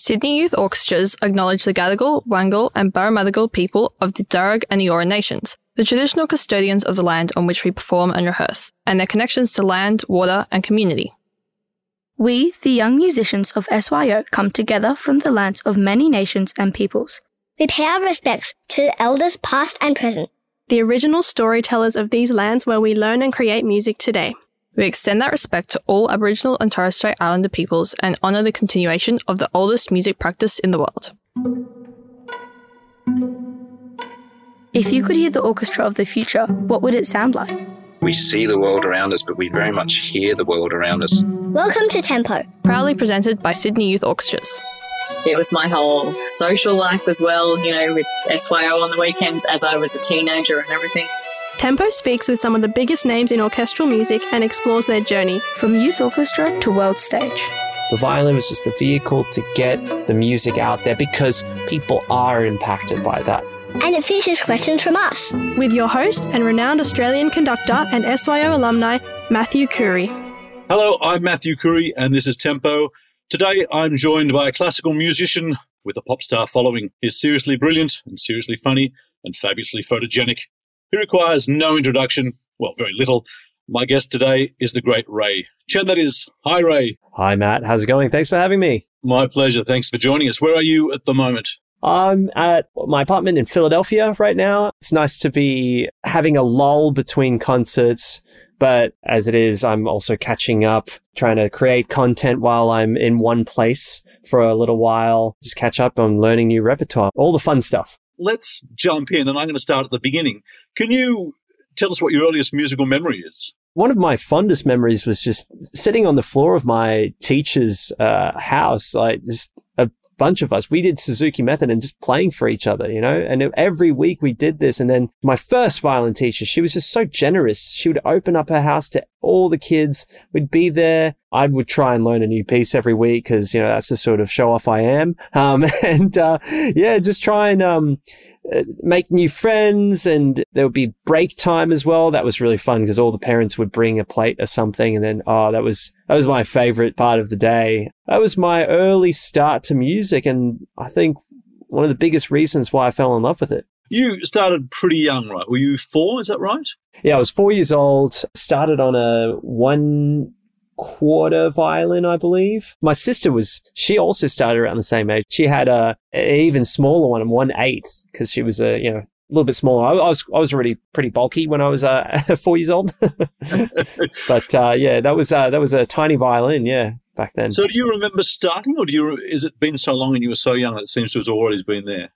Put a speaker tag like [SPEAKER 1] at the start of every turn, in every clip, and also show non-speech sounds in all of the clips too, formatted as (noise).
[SPEAKER 1] Sydney Youth Orchestras acknowledge the Gadigal, Wangal, and Barramadigal people of the Darug and Eora nations, the traditional custodians of the land on which we perform and rehearse, and their connections to land, water, and community.
[SPEAKER 2] We, the young musicians of SYO, come together from the lands of many nations and peoples.
[SPEAKER 3] We pay our respects to the elders past and present.
[SPEAKER 4] The original storytellers of these lands where we learn and create music today.
[SPEAKER 1] We extend that respect to all Aboriginal and Torres Strait Islander peoples and honour the continuation of the oldest music practice in the world.
[SPEAKER 2] If you could hear the orchestra of the future, what would it sound like?
[SPEAKER 5] We see the world around us, but we very much hear the world around us.
[SPEAKER 3] Welcome to Tempo.
[SPEAKER 1] Proudly presented by Sydney Youth Orchestras.
[SPEAKER 6] It was my whole social life as well, you know, with SYO on the weekends as I was a teenager and everything.
[SPEAKER 4] Tempo speaks with some of the biggest names in orchestral music and explores their journey.
[SPEAKER 2] From youth orchestra to world stage.
[SPEAKER 7] The violin was just a vehicle to get the music out there because people are impacted by that.
[SPEAKER 3] And it features questions from us.
[SPEAKER 4] With your host and renowned Australian conductor and SYO alumni, Matthew Coorey.
[SPEAKER 8] Hello, I'm Matthew Coorey, and this is Tempo. Today I'm joined by a classical musician with a pop star following. He's seriously brilliant and seriously funny and fabulously photogenic. He requires no introduction, well, very little. My guest today is the great Ray. Chen, that is. Hi, Ray.
[SPEAKER 7] Hi, Matt. How's it going? Thanks for having me.
[SPEAKER 8] My pleasure. Thanks for joining us. Where are you at the moment?
[SPEAKER 7] I'm at my apartment in Philadelphia right now. It's nice to be having a lull between concerts, but as it is, I'm also catching up, trying to create content while I'm in one place for a little while, just catch up on learning new repertoire, all the fun stuff
[SPEAKER 8] let's jump in, and I'm going to start at the beginning. Can you tell us what your earliest musical memory is?
[SPEAKER 7] One of my fondest memories was just sitting on the floor of my teacher's uh, house, like just a bunch of us. We did Suzuki Method and just playing for each other, you know. And every week we did this. And then my first violin teacher, she was just so generous. She would open up her house to all the kids. We'd be there. I would try and learn a new piece every week because you know that's the sort of show off I am. (laughs) Um, and uh, yeah, just try and um, uh, make new friends. And there would be break time as well. That was really fun because all the parents would bring a plate of something, and then oh, that was that was my favorite part of the day. That was my early start to music, and I think one of the biggest reasons why I fell in love with it.
[SPEAKER 8] You started pretty young, right? Were you four? Is that right?
[SPEAKER 7] Yeah, I was four years old. Started on a one quarter violin, I believe. My sister was, she also started around the same age. She had a, an even smaller one, one eighth, because she was a, you know, a little bit smaller. I, I, was I was already pretty bulky when I was uh, (laughs) four years old, (laughs) but uh, yeah, that was uh, that was a tiny violin, yeah, back then.
[SPEAKER 8] So, do you remember starting, or do you? Is it been so long and you were so young it seems to have always been there?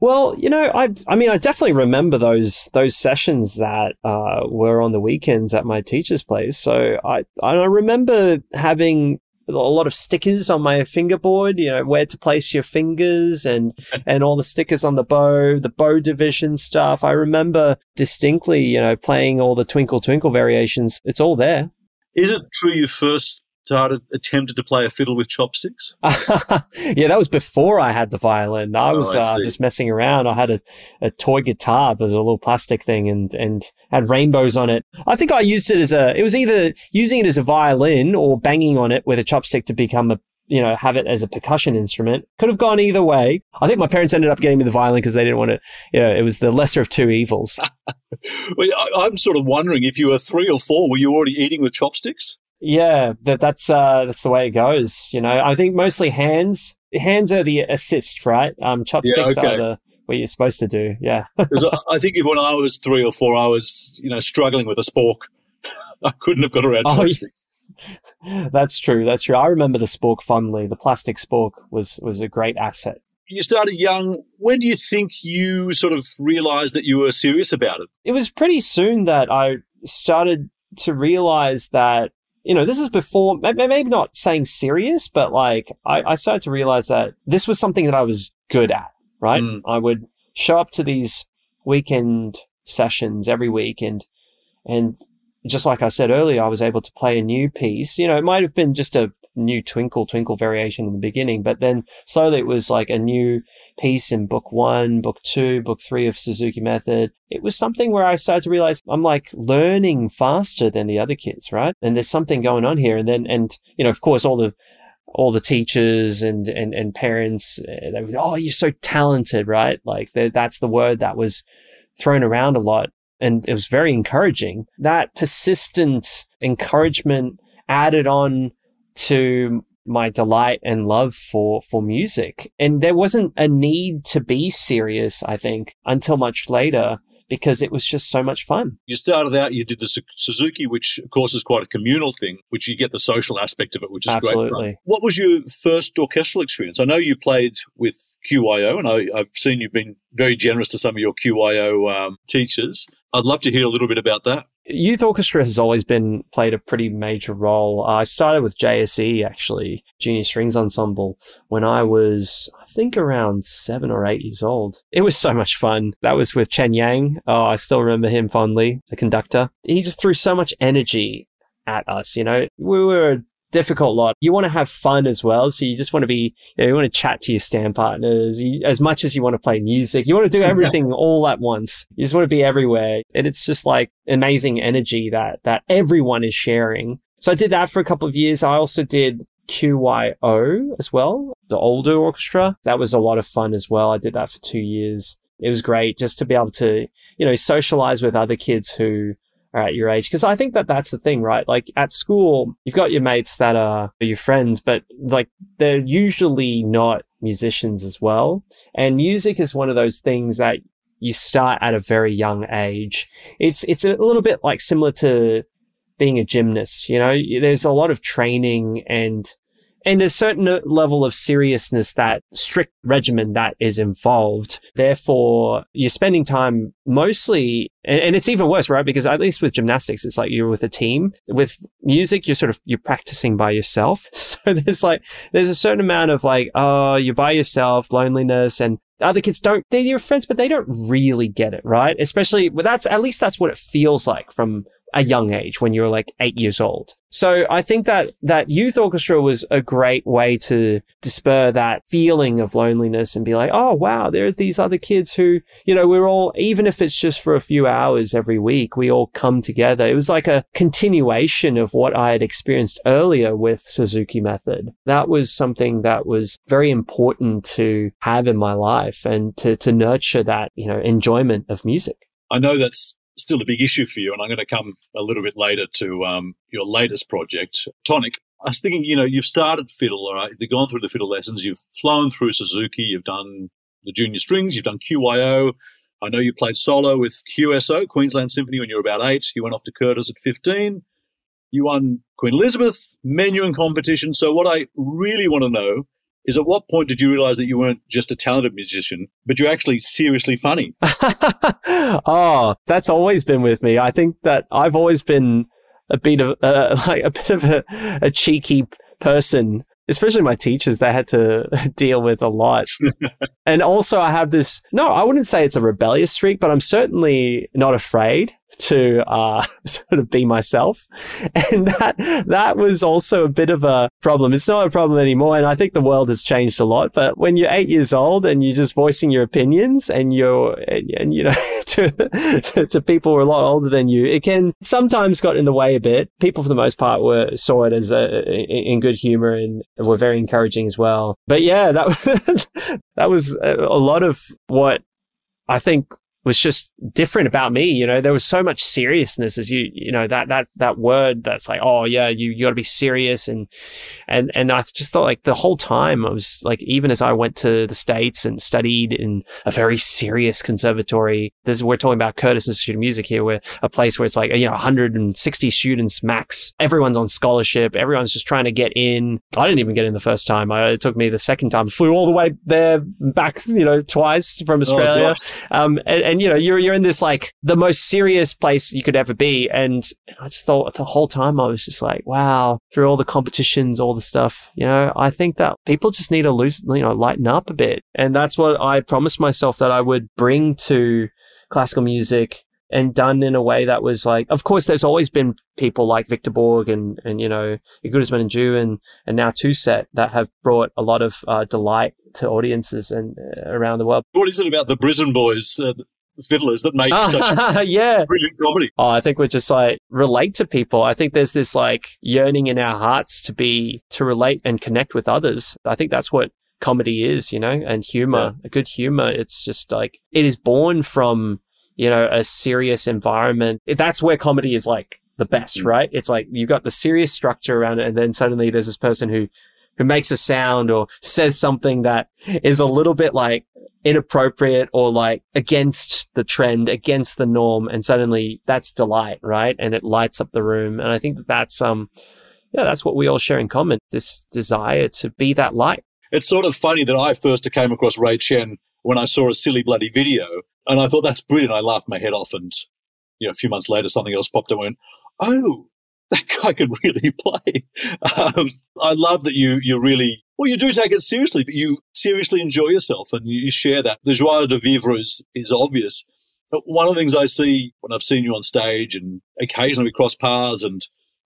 [SPEAKER 7] Well, you know, I I mean, I definitely remember those those sessions that uh, were on the weekends at my teacher's place. So I I remember having a lot of stickers on my fingerboard, you know, where to place your fingers and (laughs) and all the stickers on the bow, the bow division stuff. I remember distinctly, you know, playing all the twinkle twinkle variations. It's all there.
[SPEAKER 8] Is it true you first started attempted to play a fiddle with chopsticks? (laughs)
[SPEAKER 7] yeah, that was before I had the violin. I was oh, I uh, just messing around. I had a, a toy guitar as a little plastic thing and and had rainbows on it. I think I used it as a. It was either using it as a violin or banging on it with a chopstick to become a you know, have it as a percussion instrument. Could have gone either way. I think my parents ended up getting me the violin because they didn't want to, you know, it was the lesser of two evils. (laughs)
[SPEAKER 8] well, I, am sort of wondering if you were three or four, were you already eating with chopsticks?
[SPEAKER 7] Yeah, that that's uh, that's the way it goes. You know, I think mostly hands. Hands are the assist, right? Um, chopsticks yeah, okay. are the what you're supposed to do. Yeah. (laughs)
[SPEAKER 8] I think if when I was three or four, I was you know struggling with a spork. (laughs) I couldn't have got around oh, chopsticks.
[SPEAKER 7] Yeah. (laughs) That's true. That's true. I remember the spork fondly. The plastic spork was was a great asset.
[SPEAKER 8] You started young. When do you think you sort of realized that you were serious about it?
[SPEAKER 7] It was pretty soon that I started to realize that you know, this is before, maybe not saying serious, but like I, I started to realize that this was something that I was good at, right? Mm. I would show up to these weekend sessions every week and, and just like I said earlier, I was able to play a new piece. You know, it might have been just a new Twinkle Twinkle variation in the beginning, but then slowly it was like a new piece in book one, book two, book three of Suzuki Method. It was something where I started to realize I'm like learning faster than the other kids, right? And there's something going on here. And then, and, you know, of course, all the all the teachers and, and, and parents, uh, they were, oh, you're so talented, right? Like that's the word that was thrown around a lot. And it was very encouraging. That persistent encouragement added on to my delight and love for for music and there wasn't a need to be serious i think until much later because it was just so much fun.
[SPEAKER 8] You started out, you did the Suzuki, which of course is quite a communal thing, which you get the social aspect of it, which is
[SPEAKER 7] Absolutely.
[SPEAKER 8] great fun. What was your first orchestral experience? I know you played with QYO, and I, have seen you've been very generous to some of your QYO um, teachers. I'd love to hear a little bit about that.
[SPEAKER 7] Youth orchestra has always been played a pretty major role. I started with JSE actually, Junior Strings Ensemble, when I was, I think, around seven or eight years old. It was so much fun. That was with Chen Yang. Oh, I still remember him fondly, the conductor. He just threw so much energy at us. You know, we were difficult lot. You want to have fun as well. So you just want to be, you, know, you want to chat to your stand partners you, as much as you want to play music. You want to do (laughs) everything all at once. You just want to be everywhere. And it's just like amazing energy that, that everyone is sharing. So I did that for a couple of years. I also did QYO as well, the older orchestra. That was a lot of fun as well. I did that for two years. It was great just to be able to, you know, socialize with other kids who at your age. Because I think that that's the thing, right? Like at school, you've got your mates that are your friends, but like they're usually not musicians as well. And music is one of those things that you start at a very young age. It's, it's a little bit like similar to being a gymnast, you know, there's a lot of training and and a certain level of seriousness that strict regimen that is involved. Therefore, you're spending time mostly, and, it's even worse, right? Because at least with gymnastics, it's like you're with a team. With music, you're sort of, you're practicing by yourself. (laughs) So there's like, there's a certain amount of like, oh, you're by yourself, loneliness, and other kids don't, they're your friends, but they don't really get it, right? Especially, well, that's, at least that's what it feels like from a young age when you're like eight years old. So I think that that youth orchestra was a great way to disper that feeling of loneliness and be like, oh wow, there are these other kids who, you know, we're all even if it's just for a few hours every week, we all come together. It was like a continuation of what I had experienced earlier with Suzuki method. That was something that was very important to have in my life and to to nurture that, you know, enjoyment of music.
[SPEAKER 8] I know that's still a big issue for you. And I'm going to come a little bit later to um, your latest project, Tonic. I was thinking, you know, you've started fiddle, all right? You've gone through the fiddle lessons. You've flown through Suzuki. You've done the junior strings. You've done QYO. I know you played solo with QSO, Queensland Symphony, when you were about eight. You went off to Curtis at 15. You won Queen Elizabeth, Menuhin competition. So what I really want to know is at what point did you realize that you weren't just a talented musician, but you're actually seriously funny? (laughs)
[SPEAKER 7] oh, that's always been with me. I think that I've always been a bit of uh, (laughs) like a bit of a, a cheeky person especially my teachers, they had to (laughs) deal with a lot. and also, I have this no, I wouldn't say it's a rebellious streak, but I'm certainly not afraid to uh, (laughs) sort of be myself. And that, that was also a bit of a problem. It's not a problem anymore. And I think the world has changed a lot. But when you're eight years old and you're just voicing your opinions and you're, and, and you know, (laughs) to, to people who are a lot older than you, it can sometimes got in the way a bit. People for the most part were, saw it as a, in good humor and were very encouraging as well. But yeah, that, (laughs) that was a lot of what I think was just different about me. You know, there was so much seriousness as you, you know, that, that, that word that's like, oh yeah, you, you gotta be serious. And, and, and I just thought like the whole time I was like, even as I went to the States and studied in a very serious conservatory, this is, we're talking about Curtis Institute of Music here, where a place where it's like, you know, 160 students max. Everyone's on scholarship. Everyone's just trying to get in. I didn't even get in the first time. I, it took me the second time, flew all the way there back, you know, twice from oh, Australia. Oh, um, and, and you know, you're you're in this like the most serious place you could ever be, and I just thought the whole time I was just like, wow, through all the competitions, all the stuff, you know, I think that people just need to lose, you know, lighten up a bit, and that's what I promised myself that I would bring to classical music and done in a way that was like, of course, there's always been people like Victor Borge and, and, you know, Igudesman and Joo and, and now Set that have brought a lot of uh, delight to audiences and uh, around the world.
[SPEAKER 8] What is it about the Brisbane boys? Uh, fiddlers that make such (laughs)
[SPEAKER 7] yeah.
[SPEAKER 8] brilliant comedy.
[SPEAKER 7] Oh, I think we're just like relate to people. I think there's this like yearning in our hearts to be to relate and connect with others. I think that's what comedy is, you know, and humor, a good humor. It's just like it is born from, you know, a serious environment. That's where comedy is like the best, mm-hmm. right? It's like you've got the serious structure around it, and then suddenly there's this person who who makes a sound or says something that is a little bit like inappropriate or like against the trend, against the norm. And suddenly that's delight, right? And it lights up the room. And I think that that's, um, yeah, that's what we all share in common. This desire to be that light.
[SPEAKER 8] It's sort of funny that I first came across Ray Chen when I saw a silly bloody video and I thought that's brilliant. I laughed my head off and, you know, a few months later, something else popped up and went, oh, (laughs) that guy can really (laughs) play. Um, I love that you you really well you do take it seriously, but you seriously enjoy yourself and you share that. The joie de vivre is is obvious. But one of the things I see when I've seen you on stage and occasionally we cross paths and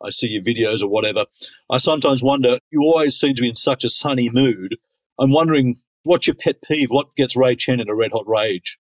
[SPEAKER 8] I see your videos or whatever, I sometimes wonder you always seem to be in such a sunny mood. I'm wondering what's your pet peeve? What gets Ray Chen in a red hot rage?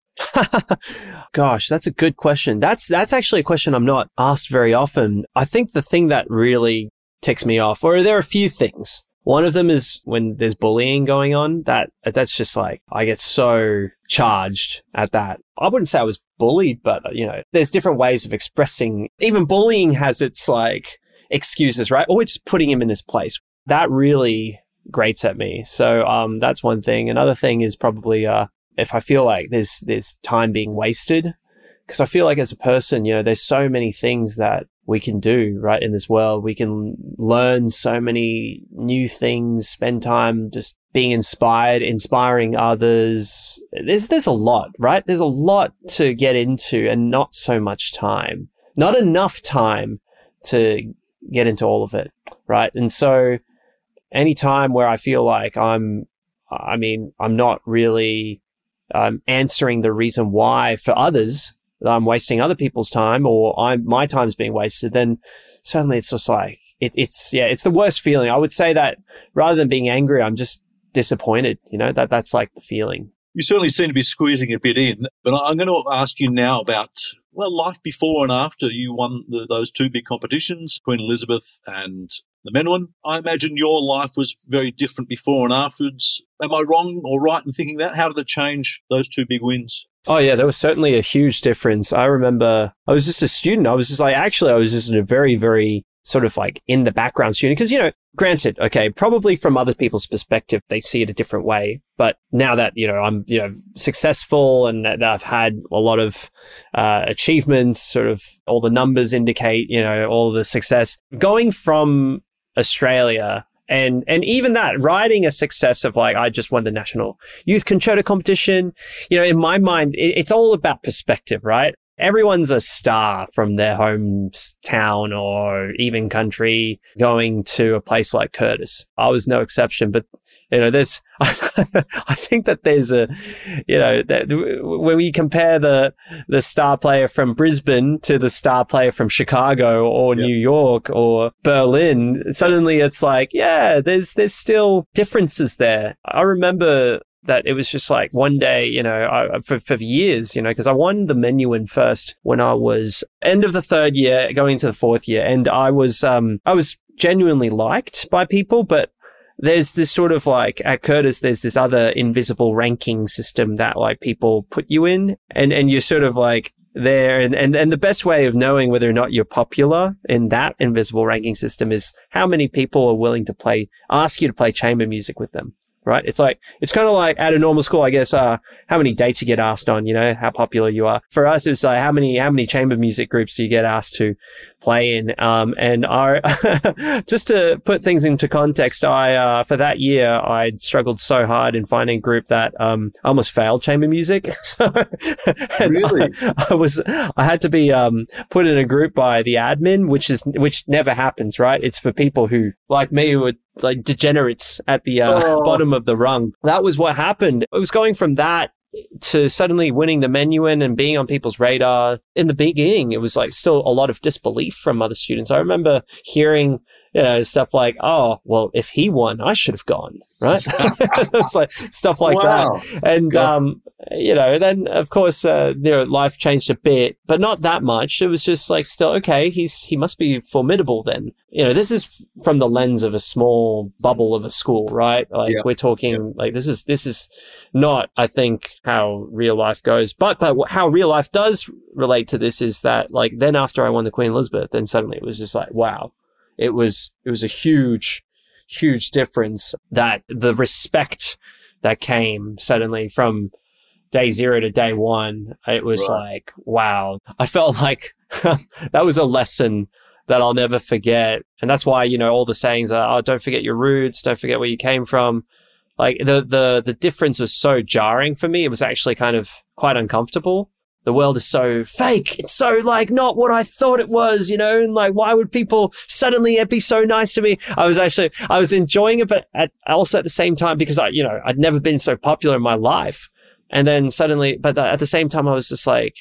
[SPEAKER 8] (laughs)
[SPEAKER 7] Gosh, that's a good question. That's that's actually a question I'm not asked very often. I think the thing that really ticks me off, or there are a few things. One of them is when there's bullying going on. That that's just like I get so charged at that. I wouldn't say I was bullied, but you know, there's different ways of expressing. Even bullying has its like excuses, right? Or it's putting him in this place. That really grates at me. So um, that's one thing. Another thing is probably uh, if I feel like there's there's time being wasted, because I feel like as a person, you know, there's so many things that we can do right in this world. We can learn so many new things, spend time just being inspired, inspiring others. There's there's a lot, right? There's a lot to get into and not so much time. Not enough time to get into all of it, right? And so any time where I feel like I'm I mean, I'm not really um, answering the reason why for others I'm wasting other people's time or I'm my time's being wasted, then suddenly it's just like it, it's yeah, it's the worst feeling. I would say that rather than being angry, I'm just disappointed. You know that that's like the feeling.
[SPEAKER 8] You certainly seem to be squeezing a bit in, but I'm going to ask you now about well, life before and after you won the, those two big competitions, Queen Elizabeth and the Menuhin. I imagine your life was very different before and afterwards. Am I wrong or right in thinking that? How did it change those two big wins?
[SPEAKER 7] Oh yeah, there was certainly a huge difference. I remember I was just a student. I was just like, actually, I was just a very, very sort of like in the background student because you know granted okay probably from other people's perspective they see it a different way but now that you know i'm you know successful and that i've had a lot of uh, achievements sort of all the numbers indicate you know all the success going from australia and and even that riding a success of like I just won the national youth concerto competition, you know, in my mind, it, it's all about perspective, right? Everyone's a star from their hometown or even country going to a place like Curtis. I was no exception, but you know, there's, (laughs) I think that there's a, you know, that when we compare the, the star player from Brisbane to the star player from Chicago or yep. New York or Berlin, suddenly it's like, yeah, there's, there's still differences there. I remember that it was just like one day, you know, I, for, for years, you know, because I won the Menuhin first when I was end of the third year, going into the fourth year. And I was, um, I was genuinely liked by people, but there's this sort of like at Curtis, there's this other invisible ranking system that like people put you in and, and you're sort of like, there and, and and the best way of knowing whether or not you're popular in that invisible ranking system is how many people are willing to play ask you to play chamber music with them right? It's like, it's kind of like at a normal school, I guess, uh, how many dates you get asked on, you know, how popular you are. For us, it's like, how many, how many chamber music groups do you get asked to play in? Um, and our, (laughs) just to put things into context, I, uh, for that year, I struggled so hard in finding a group that, um, I almost failed chamber music. (laughs)
[SPEAKER 8] really?
[SPEAKER 7] I, I, was, I had to be, um, put in a group by the admin, which is, which never happens, right? It's for people who, like me, who would like degenerates at the uh, oh. bottom of the rung. That was what happened. It was going from that to suddenly winning the Menuhin and being on people's radar. In the beginning, it was like still a lot of disbelief from other students. I remember hearing you know, stuff like, oh, well, if he won, I should have gone, right? (laughs) (laughs) it's like stuff like
[SPEAKER 8] Wow.
[SPEAKER 7] that. And, um, you know, then of course, uh, you know, life changed a bit, but not that much. It was just like still, okay, he's, he must be formidable then. You know, this is f- from the lens of a small bubble of a school, right? Like
[SPEAKER 8] Yeah.
[SPEAKER 7] we're talking like this is, this is not, I think, how real life goes. But, but how real life does relate to this is that like then after I won the Queen Elizabeth, then suddenly it was just like, wow, it was, it was a huge, huge difference that the respect that came suddenly from day zero to day one, it was
[SPEAKER 8] Right.
[SPEAKER 7] like, wow. I felt like (laughs) that was a lesson that I'll never forget. And that's why, you know, all the sayings are, oh, don't forget your roots, don't forget where you came from. Like the, the, the difference was so jarring for me. It was actually kind of quite uncomfortable. The world is so fake. It's so like not what I thought it was, you know, and like, why would people suddenly be so nice to me? I was actually, I was enjoying it, but at, also at the same time, because I, you know, I'd never been so popular in my life. And then suddenly, but at the same time, I was just like,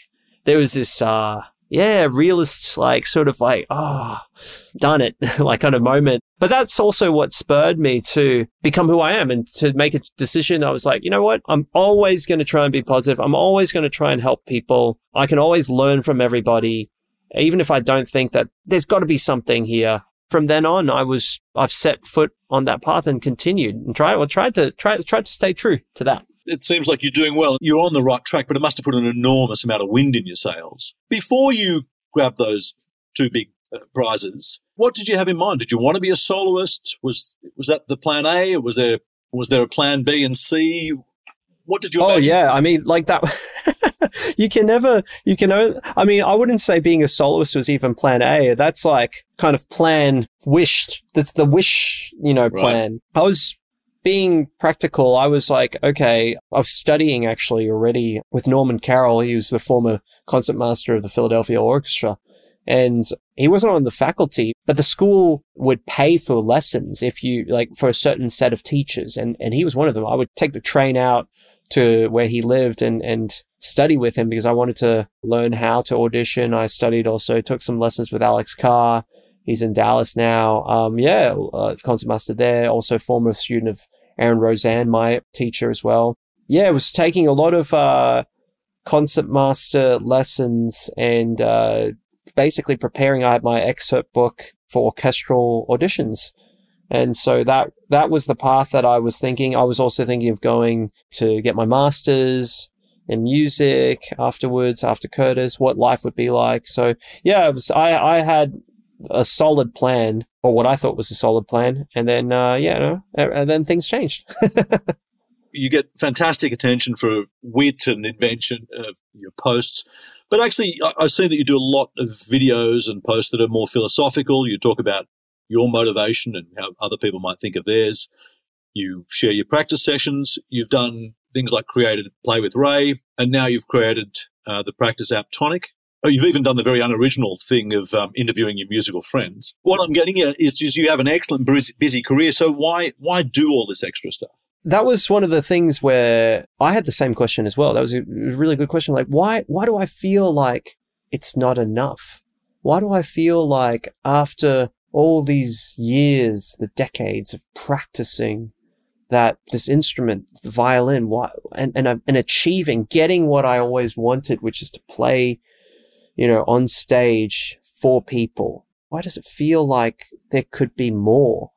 [SPEAKER 7] there was this, uh, yeah, realist, like sort of like, oh, done it, (laughs) like kind of moment. But that's also what spurred me to become who I am and to make a decision. I was like, you know what? I'm always going to try and be positive. I'm always going to try and help people. I can always learn from everybody, even if I don't think that there's got to be something here. From then on, I was, I've set foot on that path and continued and tried, well, tried to, try, tried to stay true to that.
[SPEAKER 8] It seems like you're doing well. You're on the right track, but it must have put an enormous amount of wind in your sails. Before you grabbed those two big uh, prizes, what did you have in mind? Did you want to be a soloist? Was was that the plan A, or was there was there a plan B and C? What did you?
[SPEAKER 7] Oh
[SPEAKER 8] imagine?
[SPEAKER 7] yeah, I mean, like that. (laughs) you can never, you can. I mean, I wouldn't say being a soloist was even plan A. That's like kind of plan wish. That's the wish, you know,
[SPEAKER 8] Right.
[SPEAKER 7] plan. I was being practical. I was like, okay, I was studying actually already with Norman Carol. He was the former concertmaster of the Philadelphia Orchestra. And he wasn't on the faculty, but the school would pay for lessons if you like for a certain set of teachers. And, and he was one of them. I would take the train out to where he lived and, and study with him because I wanted to learn how to audition. I studied also, took some lessons with Alex Kerr. He's in Dallas now. Um, yeah, uh, concert master there. Also former student of Aaron Rosand, my teacher as well. Yeah, it was taking a lot of, uh, concert master lessons and, uh, basically preparing. I had my excerpt book for orchestral auditions. And so that that was the path that I was thinking. I was also thinking of going to get my masters in music afterwards, after Curtis, what life would be like. So yeah, was, I I had a solid plan, or what I thought was a solid plan, and then uh, yeah, no, and then things changed. (laughs)
[SPEAKER 8] you get fantastic attention for wit and invention of your posts. But actually, I, I see that you do a lot of videos and posts that are more philosophical. You talk about your motivation and how other people might think of theirs. You share your practice sessions. You've done things like created Play with Ray, and now you've created uh, the practice app Tonic. Oh, you've even done the very unoriginal thing of um, interviewing your musical friends. What I'm getting at is just you have an excellent busy, career. So why why do all this extra stuff?
[SPEAKER 7] that was one of the things where I had the same question as well. That was a really good question. Like, why, why do I feel like it's not enough? Why do I feel like after all these years, the decades of practicing that this instrument, the violin, why, and, and, and achieving, getting what I always wanted, which is to play, you know, on stage for people. Why does it feel like there could be more?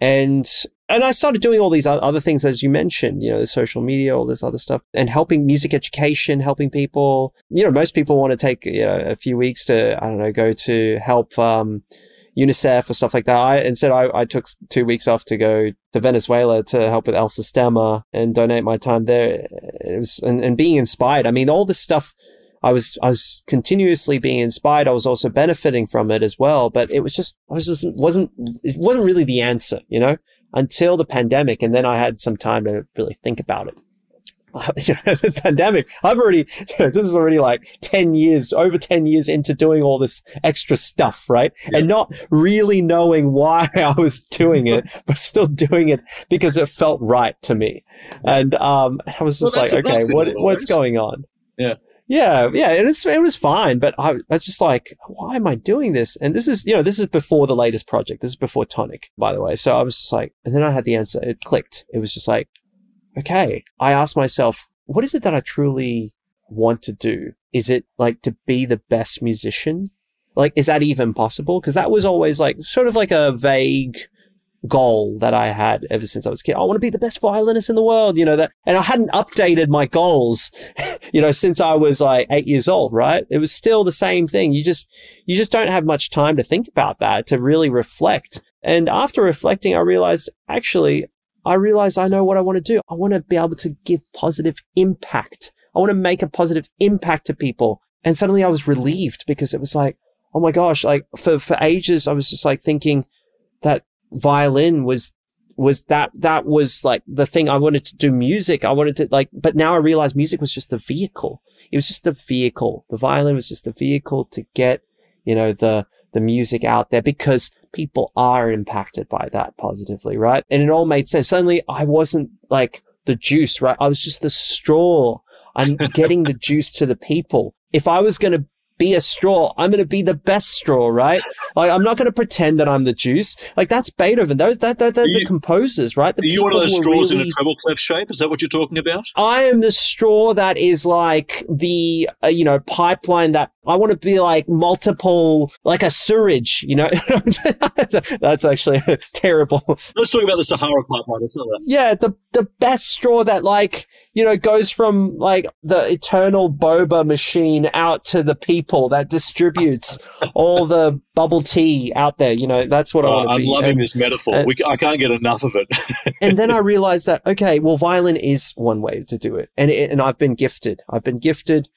[SPEAKER 7] And and I started doing all these other things, as you mentioned, you know, social media, all this other stuff, and helping music education, helping people. You know, most people want to take you know, a few weeks to, I don't know, go to help um, UNICEF or stuff like that. I, instead, I, I took two weeks off to go to Venezuela to help with El Sistema and donate my time there. It was and, and being inspired. I mean, all this stuff. I was I was continuously being inspired. I was also benefiting from it as well. But it was just I was just wasn't it wasn't really the answer, you know until the pandemic. And then I had some time to really think about it. (laughs) the pandemic, I've already, (laughs) this is already like 10 years, over 10 years into doing all this extra stuff, right? And not really knowing why (laughs) I was doing it, but still doing it because it felt right to me. And, um, I was
[SPEAKER 8] Well,
[SPEAKER 7] just like, okay, what,
[SPEAKER 8] in a lot of
[SPEAKER 7] what's going on?
[SPEAKER 8] Yeah.
[SPEAKER 7] Yeah, yeah, it was it was fine, but I, I was just like, why am I doing this? And this is you know this is before the latest project. This is before Tonic, by the way. So I was just like, and then I had the answer. It clicked. It was just like, okay. I asked myself, what is it that I truly want to do? Is it like to be the best musician? Like, is that even possible? Because that was always like sort of like a vague goal that I had ever since I was a kid. I want to be the best violinist in the world, you know, that, and I hadn't updated my goals, (laughs) you know, since I was like eight years old, right? It was still the same thing. You just, you just don't have much time to think about that, to really reflect. And after reflecting, I realized actually, I realized I know what I want to do. I want to be able to give positive impact. I want to make a positive impact to people. And suddenly I was relieved because it was like, oh my gosh, like for, for ages, I was just like thinking violin was was that that was like the thing I wanted to do music. I wanted to like, but now I realize music was just a vehicle. It was just a vehicle. The violin was just a vehicle to get, you know, the, the music out there because people are impacted by that positively, right? And it all made sense. Suddenly I wasn't like the juice, right? I was just the straw. I'm getting the juice to the people. If I was going to be a straw. I'm going to be the best straw, right? Like, I'm not going to pretend that I'm the juice. Like, that's Beethoven. Those, that, that, they're
[SPEAKER 8] you,
[SPEAKER 7] the composers, right? The
[SPEAKER 8] are you one of those straws
[SPEAKER 7] really,
[SPEAKER 8] in a treble clef shape? Is that what you're talking about?
[SPEAKER 7] I am the straw that is like the, uh, you know, pipeline that I want to be like multiple, like a sewage, you know? (laughs) that's actually (laughs) terrible.
[SPEAKER 8] Let's talk about the Sahara pipeline. It's not that.
[SPEAKER 7] Yeah, the, the best straw that like, you know, goes from like the eternal boba machine out to the people that distributes all the bubble tea out there. You know, that's what I oh, want to
[SPEAKER 8] I'm
[SPEAKER 7] be.
[SPEAKER 8] loving
[SPEAKER 7] And-
[SPEAKER 8] this metaphor.
[SPEAKER 7] and-
[SPEAKER 8] we, I can't get enough of it. (laughs)
[SPEAKER 7] and then I realized that okay, well, violin is one way to do it, and it, and I've been gifted. I've been gifted.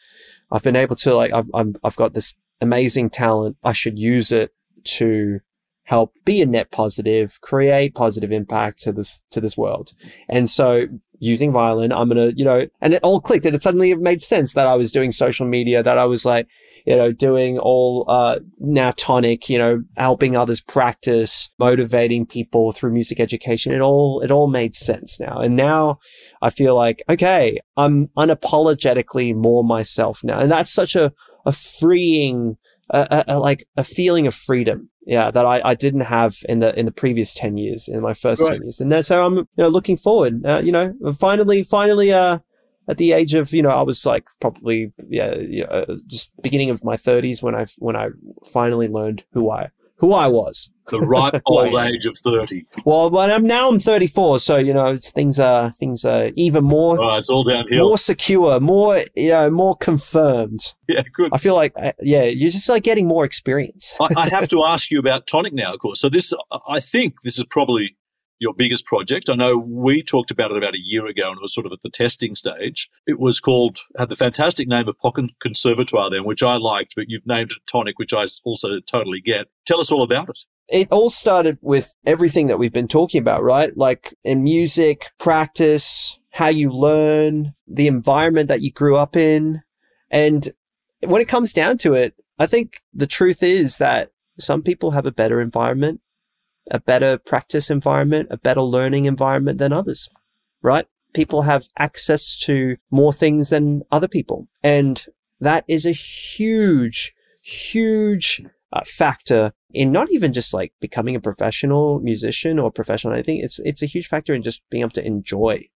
[SPEAKER 7] I've been able to like I've I'm, I've got this amazing talent. I should use it to help be a net positive, create positive impact to this to this world. And so using violin, I'm gonna you know, and it all clicked, and it suddenly made sense that I was doing social media, that I was like you know, doing all, uh, now tonic, you know, helping others practice, motivating people through music education. It all, it all made sense now. And now I feel like, okay, I'm unapologetically more myself now. And that's such a, a freeing, a, a, a- like a feeling of freedom. Yeah, that I, I didn't have in the in the previous ten years, in my first
[SPEAKER 8] Right.
[SPEAKER 7] ten years, and so I'm you know looking forward. Uh, you know, finally, finally, uh, at the age of you know I was like probably yeah, yeah uh, just beginning of my 30s when I when I finally learned who I who I was.
[SPEAKER 8] the ripe (laughs) old age of 30.
[SPEAKER 7] Well, but I'm now I'm 34, so you know it's, things are things are even more
[SPEAKER 8] Oh, it's all downhill.
[SPEAKER 7] more secure, more you know more confirmed.
[SPEAKER 8] yeah, good.
[SPEAKER 7] I feel like uh, yeah, you're just like getting more experience.
[SPEAKER 8] I, I have (laughs) to ask you about Tonic now, of course. So this, I think this is probably your biggest project. I know we talked about it about a year ago, and it was sort of at the testing stage. It was called had the fantastic name of Pocket Conservatoire then, which I liked, but you've named it Tonic, which I also totally get. Tell us all about it.
[SPEAKER 7] it all started with everything that we've been talking about, right? Like in music, practice, how you learn, the environment that you grew up in. And when it comes down to it, I think the truth is that some people have a better environment, a better practice environment, a better learning environment than others, right? People have access to more things than other people. And that is a huge, huge uh, factor in not even just like becoming a professional musician or professional anything. It's it's a huge factor in just being able to enjoy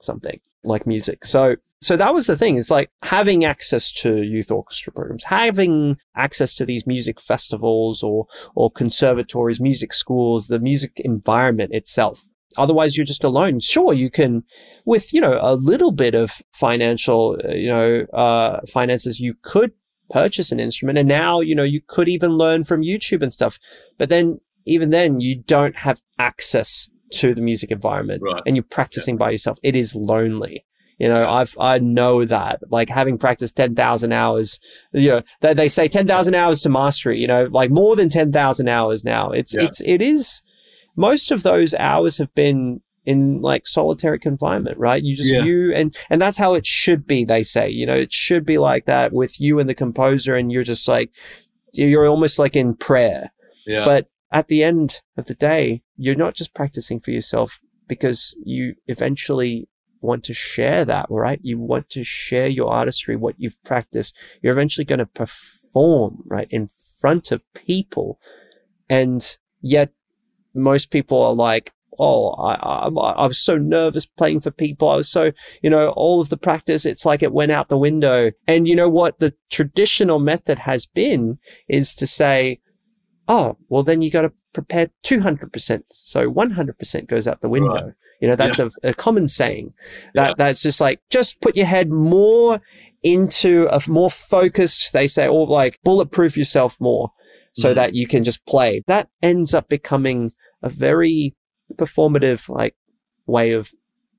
[SPEAKER 7] something like music. So so that was the thing. It's like having access to youth orchestra programs, having access to these music festivals or or conservatories, music schools, the music environment itself. Otherwise, you're just alone. Sure, you can, with you know a little bit of financial, uh, you know, uh, finances, you could purchase an instrument, and now you know you could even learn from YouTube and stuff. But then, even then, you don't have access to the music environment,
[SPEAKER 8] Right.
[SPEAKER 7] and you're practicing by yourself. It is lonely. You know, I've I know that. Like having practiced ten thousand hours, you know, they, they say ten thousand hours to mastery. You know, like more than ten thousand hours now. It's
[SPEAKER 8] Yeah.
[SPEAKER 7] it's it is. Most of those hours have been in like solitary confinement, right? You just
[SPEAKER 8] Yeah.
[SPEAKER 7] you and and that's how it should be. They say, you know, it should be like that with you and the composer, and you're just like you're almost like in prayer.
[SPEAKER 8] Yeah.
[SPEAKER 7] But at the end of the day, you're not just practicing for yourself because you eventually want to share that, right? You want to share your artistry, what you've practiced. You're eventually going to perform, right, in front of people. And yet most people are like, oh, I, I, I, was so nervous playing for people. I was so, you know, all of the practice, it's like it went out the window. And you know what? The traditional method has been is to say, oh, well, then you got to prepare 200%. So 100% goes out the window. Right. You know, that's yeah. a, a, common saying that yeah. that's just like, just put your head more into a more focused, they say, or like bulletproof yourself more so mm. that you can just play. That ends up becoming a very performative like way of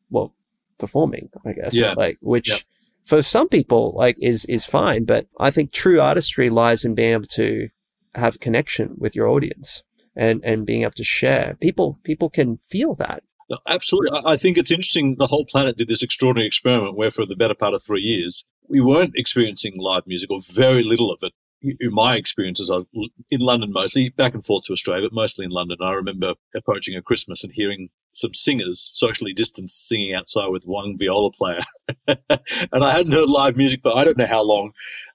[SPEAKER 7] well performing i guess yeah. like which yeah. for some people like is is fine but i think true artistry lies in being able to have connection with your audience and and being able to share people people can feel that
[SPEAKER 8] absolutely i think it's interesting the whole planet did this extraordinary experiment where for the better part of three years we weren't experiencing live music or very little of it in my experiences, I was in London mostly, back and forth to Australia, but mostly in London. I remember approaching a Christmas and hearing some singers socially distanced singing outside with one viola player. (laughs) and I hadn't heard live music for I don't know how long.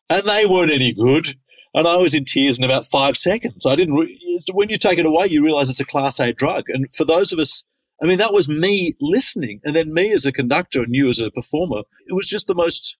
[SPEAKER 8] And they weren't any good. And I was in tears in about five seconds. I didn't, re- when you take it away, you realize it's a class A drug. And for those of us, I mean, that was me listening. And then me as a conductor and you as a performer. It was just the most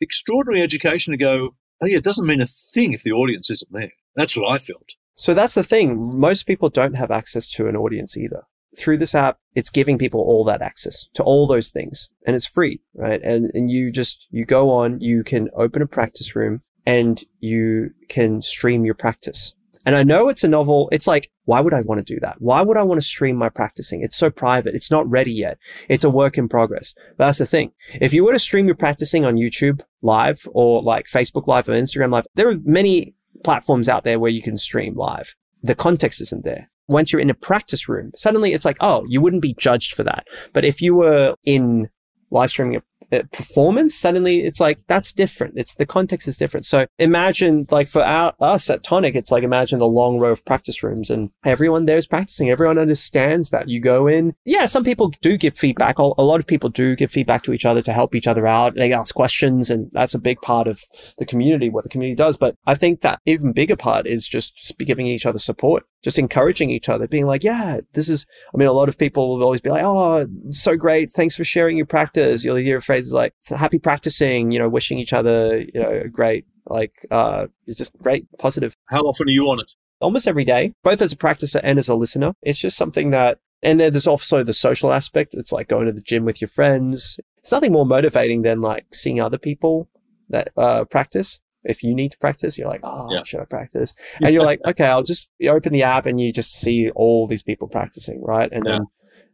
[SPEAKER 8] extraordinary education to go, oh yeah, it doesn't mean a thing if the audience isn't there. That's what I felt.
[SPEAKER 7] So that's the thing. Most people don't have access to an audience either. Through this app, it's giving people all that access to all those things and it's free, right? And, and you just, you go on, you can open a practice room and you can stream your practice. And I know it's a novel. It's like, why would I want to do that? Why would I want to stream my practicing? It's so private. It's not ready yet. It's a work in progress. But that's the thing. If you were to stream your practicing on YouTube live or like Facebook live or Instagram live, there are many platforms out there where you can stream live. The context isn't there. Once you're in a practice room, suddenly it's like, oh, you wouldn't be judged for that. But if you were in live streaming Uh, performance, suddenly it's like that's different. It's the context is different. So imagine like for our, us at Tonic, it's like imagine the long row of practice rooms and everyone there is practicing. Everyone understands that you go in. Yeah, some people do give feedback. A lot of people do give feedback to each other to help each other out. They ask questions and that's a big part of the community, what the community does. But I think that even bigger part is just giving each other support just encouraging each other, being like, yeah, this is, I mean, a lot of people will always be like, oh, so great. Thanks for sharing your practice. You'll hear phrases like, happy practicing, you know, wishing each other, you know, great, like, uh, it's just great, positive.
[SPEAKER 8] How often are you on it?
[SPEAKER 7] Almost every day, both as a practicer and as a listener. It's just something that, and then there's also the social aspect. It's like going to the gym with your friends. It's nothing more motivating than like seeing other people that uh, practice if you need to practice, you're like, oh, yeah. should I practice? And you're like, (laughs) okay, I'll just open the app and you just see all these people practicing, right? And yeah. then,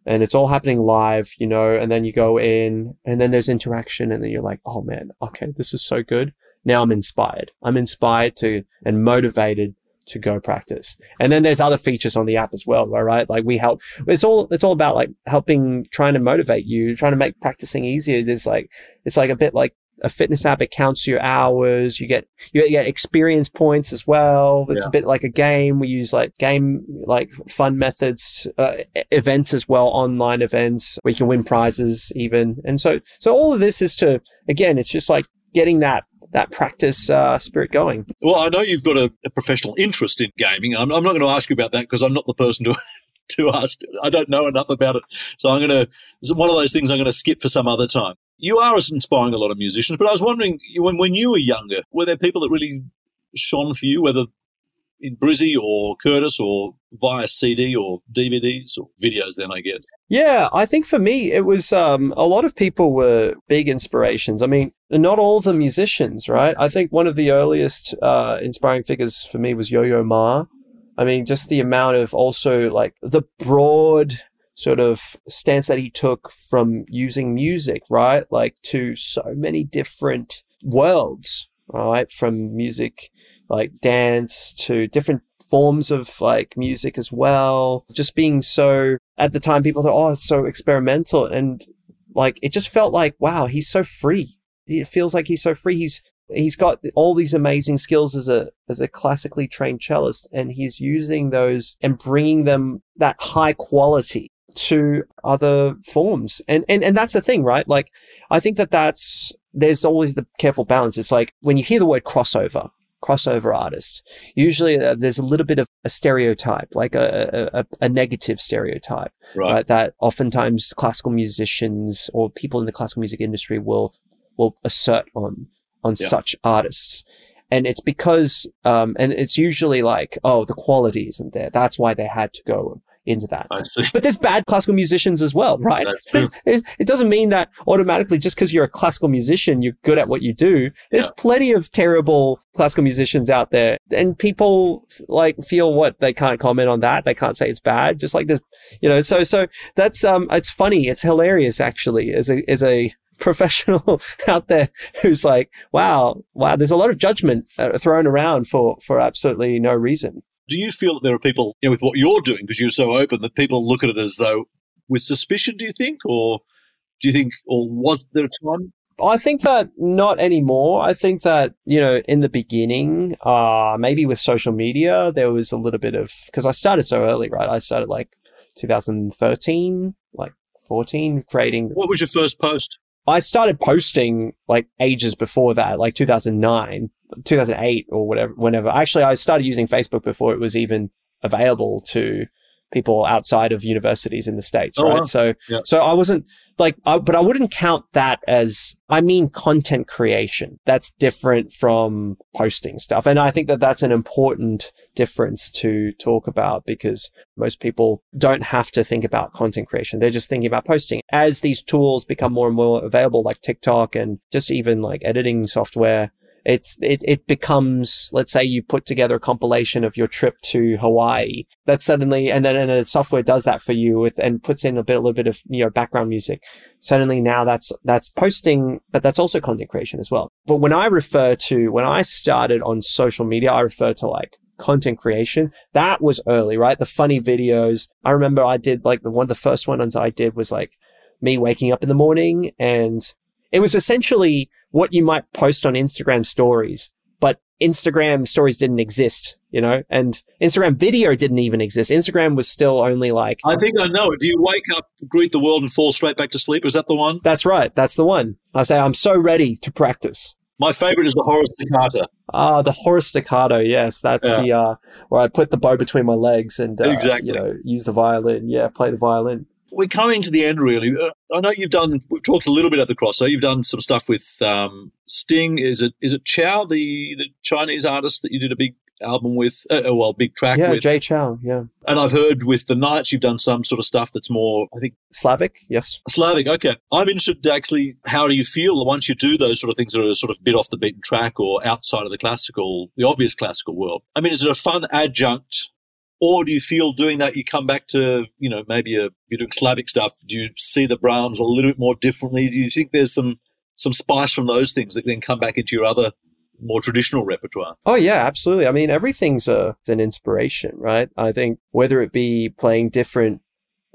[SPEAKER 7] and it's all happening live, you know, and then you go in and then there's interaction and then you're like, oh man, okay, this was so good. Now I'm inspired. I'm inspired to and motivated to go practice. And then there's other features on the app as well, right? Like we help, it's all, it's all about like helping, trying to motivate you, trying to make practicing easier. There's like, it's like a bit like a fitness app. It counts your hours. You get you get experience points as well. It's yeah. a bit like a game. We use like game like fun methods, uh, events as well, online events. We can win prizes even, and so so all of this is to again, it's just like getting that that practice uh, spirit going.
[SPEAKER 8] Well, I know you've got a, a professional interest in gaming. I'm, I'm not going to ask you about that because I'm not the person to (laughs) to ask. I don't know enough about it, so I'm going to. It's one of those things I'm going to skip for some other time you are inspiring a lot of musicians, but I was wondering when, when you were younger, were there people that really shone for you, whether in Brizzy or Curtis or via CD or DVDs or videos then I guess?
[SPEAKER 7] Yeah, I think for me it was um, a lot of people were big inspirations. I mean, not all the musicians, right? I think one of the earliest uh, inspiring figures for me was Yo-Yo Ma. I mean, just the amount of also like the broad sort of stance that he took from using music, right? Like to so many different worlds, right? From music, like dance to different forms of like music as well. Just being so, at the time, people thought, oh, it's so experimental. And like, it just felt like, wow, he's so free. It feels like he's so free. He's, he's got all these amazing skills as a as a classically trained cellist and he's using those and bringing them that high quality to other forms. And, and, and that's the thing, right? Like, I think that that's, there's always the careful balance. It's like when you hear the word crossover, crossover artist, usually uh, there's a little bit of a stereotype, like a, a, a negative stereotype,
[SPEAKER 8] Right.
[SPEAKER 7] right? That oftentimes classical musicians or people in the classical music industry will, will assert on, on
[SPEAKER 8] Yeah.
[SPEAKER 7] such artists. And it's because, um, and it's usually like, oh, the quality isn't there. That's why they had to go into that. But there's bad classical musicians as well, right?
[SPEAKER 8] That's true.
[SPEAKER 7] It, it doesn't mean that automatically just because you're a classical musician, you're good at what you do. There's
[SPEAKER 8] Yeah.
[SPEAKER 7] plenty of terrible classical musicians out there, and people like feel what they can't comment on that. They can't say it's bad. Just like this, you know. So so that's um, it's funny. It's hilarious actually. As a as a (laughs) professional out there who's like, wow, wow. There's a lot of judgment uh, thrown around for for absolutely no reason.
[SPEAKER 8] Do you feel that there are people, you know, with what you're doing, because you're so open, that people look at it as though with suspicion, do you think? Or do you think, or was there a time?
[SPEAKER 7] I think that not anymore. I think that, you know, in the beginning, uh, maybe with social media, there was a little bit of, because I started so early, right? I started like 2013, like 14, creating.
[SPEAKER 8] What was your first post?
[SPEAKER 7] I started posting like ages before that, like 2009, 2008 or whatever, whenever. Actually, I started using Facebook before it was even available to people outside of universities in the States,
[SPEAKER 8] Oh,
[SPEAKER 7] right?
[SPEAKER 8] wow.
[SPEAKER 7] So,
[SPEAKER 8] Yeah.
[SPEAKER 7] so I wasn't like, I, but I wouldn't count that as, I mean, content creation. That's different from posting stuff. And I think that that's an important difference to talk about because most people don't have to think about content creation. They're just thinking about posting. As these tools become more and more available, like TikTok and just even like editing software, it's it it becomes let's say you put together a compilation of your trip to Hawaii. That suddenly and then and the software does that for you with and puts in a bit a little bit of you know background music. Suddenly now that's that's posting, but that's also content creation as well. But when I refer to when I started on social media, I refer to like content creation. That was early, right? The funny videos. I remember I did like the one the first ones I did was like me waking up in the morning and it was essentially what you might post on Instagram stories, but Instagram stories didn't exist, you know, and Instagram video didn't even exist. Instagram was still only like,
[SPEAKER 8] I think I know it. Do you wake up, greet the world, and fall straight back to sleep? Is that the one?
[SPEAKER 7] that's right. That's the one. I say, I'm so ready to practice.
[SPEAKER 8] My favorite is the Hora Staccato.
[SPEAKER 7] Ah, the horse staccato. Yes, that's
[SPEAKER 8] Yeah.
[SPEAKER 7] the uh, where I put the bow between my legs and uh,
[SPEAKER 8] Exactly.
[SPEAKER 7] you know use the violin. Yeah, play the violin.
[SPEAKER 8] We're coming to the end, really. Uh, I know you've done. We've talked a little bit at the cross. So You've done some stuff with um, Sting. Is it is it Chou, the the Chinese artist that you did a big album with? Uh, uh, well, big track
[SPEAKER 7] Yeah,
[SPEAKER 8] with.
[SPEAKER 7] Jay Chou. Yeah,
[SPEAKER 8] and I've heard with the Knights, you've done some sort of stuff that's more, I think,
[SPEAKER 7] Slavic. Yes.
[SPEAKER 8] Slavic. Okay, I'm interested. Actually, how do you feel once you do those sort of things that are sort of bit off the beaten track or outside of the classical, the obvious classical world? I mean, is it a fun adjunct? Or do you feel doing that you come back to, you know, maybe a, you're doing Slavic stuff? Do you see the Brahms a little bit more differently? Do you think there's some some spice from those things that then come back into your other more traditional repertoire?
[SPEAKER 7] Oh yeah, absolutely. I mean, everything's a an inspiration, right? I think whether it be playing different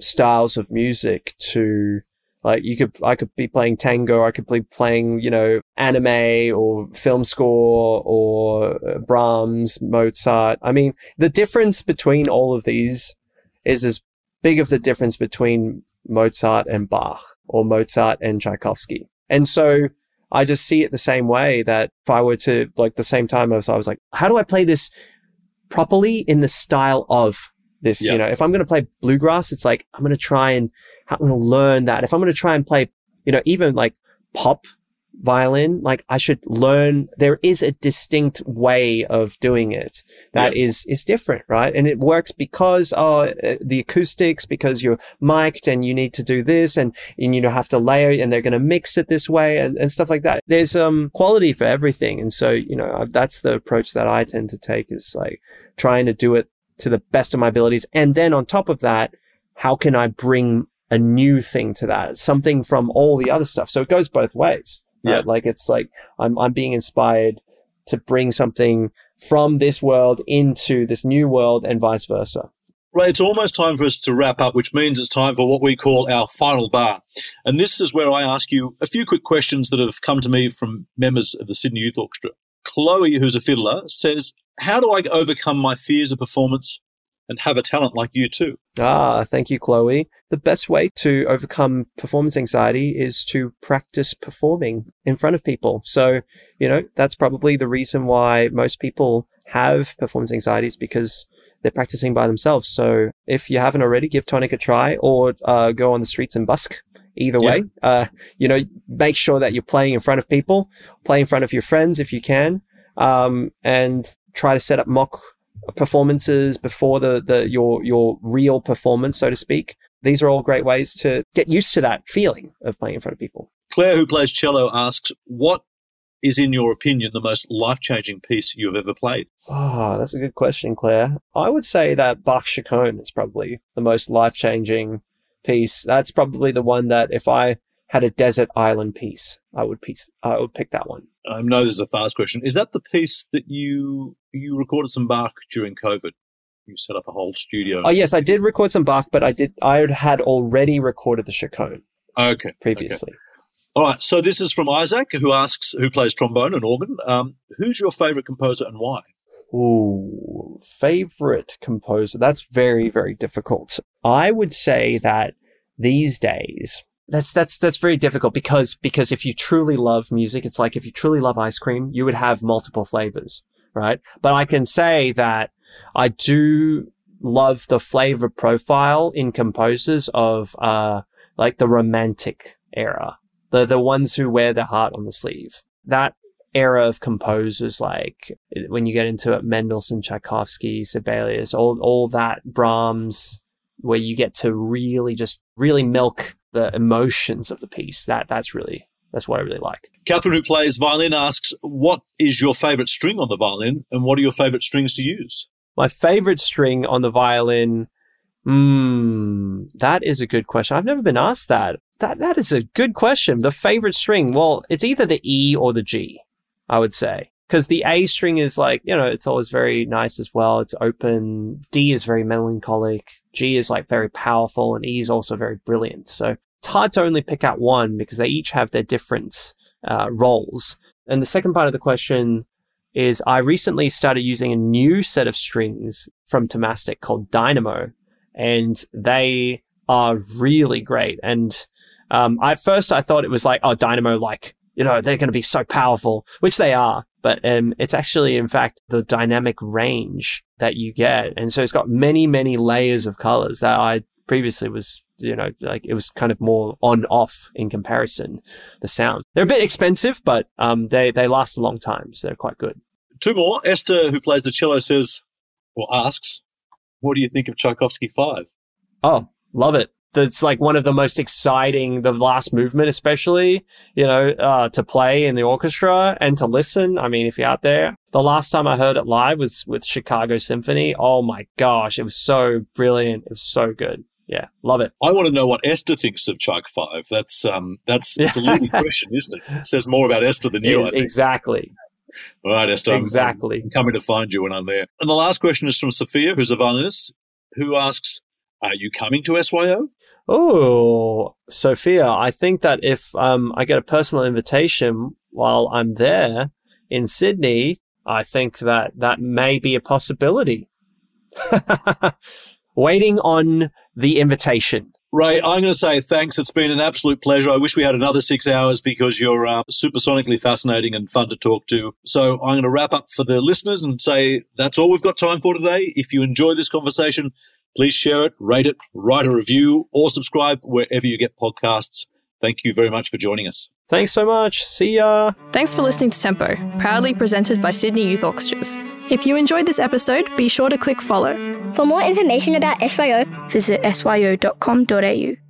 [SPEAKER 7] styles of music to like you could I could be playing tango, I could be playing, you know, anime or film score or uh, Brahms, Mozart. I mean, the difference between all of these is as big of the difference between Mozart and Bach or Mozart and Tchaikovsky. And so I just see it the same way that if I were to like the same time as I was like, how do I play this properly in the style of this?
[SPEAKER 8] Yeah.
[SPEAKER 7] You know, if I'm going to play bluegrass, it's like, I'm going to try and, I'm going to learn that. If I'm going to try and play, you know, even like pop violin, like I should learn, there is a distinct way of doing it that is is different, right? And it works because, oh, uh, the acoustics, because you're mic'd and you need to do this and, and you know, have to layer and they're going to mix it this way and, and stuff like that. There's um quality for everything. And so, you know, I- that's the approach that I tend to take is like trying to do it to the best of my abilities. And then on top of that, how can I bring a new thing to that? Something from all the other stuff. So it goes both ways.
[SPEAKER 8] Yeah.
[SPEAKER 7] Like it's like I'm I'm being inspired to bring something from this world into this new world and vice versa.
[SPEAKER 8] Right, it's almost time for us to wrap up, which means it's time for what we call our final bar. And this is where I ask you a few quick questions that have come to me from members of the Sydney Youth Orchestra. Chloe, who's a fiddler, says, How do I overcome my fears of performance and have a talent like you too?
[SPEAKER 7] Ah, thank you, Chloe. The best way to overcome performance anxiety is to practice performing in front of people. So, you know, that's probably the reason why most people have performance anxieties because they're practicing by themselves. So if you haven't already, give Tonic a try or uh, go on the streets and busk. Either
[SPEAKER 8] Yeah.
[SPEAKER 7] way, uh, you know, make sure that you're playing in front of people, play in front of your friends if you can, um, and try to set up mock performances before the, the your your real performance, so to speak. These are all great ways to get used to that feeling of playing in front of people.
[SPEAKER 8] Claire, who plays cello, asks, What is, in your opinion, the most life changing piece you have ever played?
[SPEAKER 7] Oh, that's a good question, Claire. I would say that Bach Chaconne is probably the most life changing piece. That's probably the one that if I had a desert island piece, I would piece I would pick that one.
[SPEAKER 8] I know this is a fast question. Is that the piece that you you recorded some Bach during COVID? You set up a whole studio.
[SPEAKER 7] Oh yes, I did record some Bach, but I did I had already recorded the Chaconne
[SPEAKER 8] Okay.
[SPEAKER 7] previously.
[SPEAKER 8] All right. So this is from Isaac, who asks, who plays trombone and organ. Um, who's your favorite composer and why?
[SPEAKER 7] Ooh, favorite composer. That's very, very difficult. I would say that these days, that's that's that's very difficult because because if you truly love music, it's like if you truly love ice cream, you would have multiple flavors, right? But I can say that I do love the flavor profile in composers of uh like the romantic era, the the ones who wear their heart on the sleeve. That era of composers like when you get into it, Mendelssohn, Tchaikovsky, Sibelius, all all that Brahms, where you get to really just really milk the emotions of the piece. That that's really that's what I really like.
[SPEAKER 8] Catherine, who plays violin, asks, what is your favorite string on the violin and what are your favorite strings to use?
[SPEAKER 7] My favorite string on the violin. Hmm, that is a good question. I've never been asked that. That that is a good question. The favorite string. Well, it's either the E or the G. I would say. Because the A string is like, you know, it's always very nice as well. It's open. D is very melancholic. G is like very powerful and E is also very brilliant. So it's hard to only pick out one because they each have their different uh, roles. And the second part of the question is I recently started using a new set of strings from Thomastik called Dynamo and they are really great. And um, at first I thought it was like, oh, Dynamo, like, you know, they're going to be so powerful, which they are. But um, it's actually, in fact, the dynamic range that you get. And so it's got many, many layers of colors that I previously was, you know, like it was kind of more on off in comparison, the sound. They're a bit expensive, but um, they, they last a long time. So they're quite good.
[SPEAKER 8] Two more. Esther, who plays the cello, says, or asks, what do you think of Tchaikovsky 5?
[SPEAKER 7] Oh, love it. That's like one of the most exciting, the last movement, especially, you know, uh, to play in the orchestra and to listen. I mean, if you're out there, the last time I heard it live was with Chicago Symphony. Oh my gosh, it was so brilliant. It was so good. Yeah, love it.
[SPEAKER 8] I want to know what Esther thinks of Chuck 5. That's, um, that's, it's a leading (laughs) question, isn't it? It says more about Esther than you, I think.
[SPEAKER 7] exactly.
[SPEAKER 8] All right, Esther. I'm-
[SPEAKER 7] Exactly.
[SPEAKER 8] I'm coming to find you when I'm there. And the last question is from Sophia, who's a violinist, who asks, are you coming to SYO?
[SPEAKER 7] Oh, Sophia, I think that if um, I get a personal invitation while I'm there in Sydney, I think that that may be a possibility. (laughs) Waiting on the invitation.
[SPEAKER 8] Ray, I'm going to say thanks. It's been an absolute pleasure. I wish we had another six hours because you're uh, supersonically fascinating and fun to talk to. So I'm going to wrap up for the listeners and say that's all we've got time for today. If you enjoy this conversation, please share it, rate it, write a review, or subscribe wherever you get podcasts. Thank you very much for joining us.
[SPEAKER 7] Thanks so much. See ya.
[SPEAKER 1] Thanks for listening to Tempo, proudly presented by Sydney Youth Orchestras.
[SPEAKER 4] If you enjoyed this episode, be sure to click follow.
[SPEAKER 3] For more information about SYO,
[SPEAKER 2] Visit syo.com.au.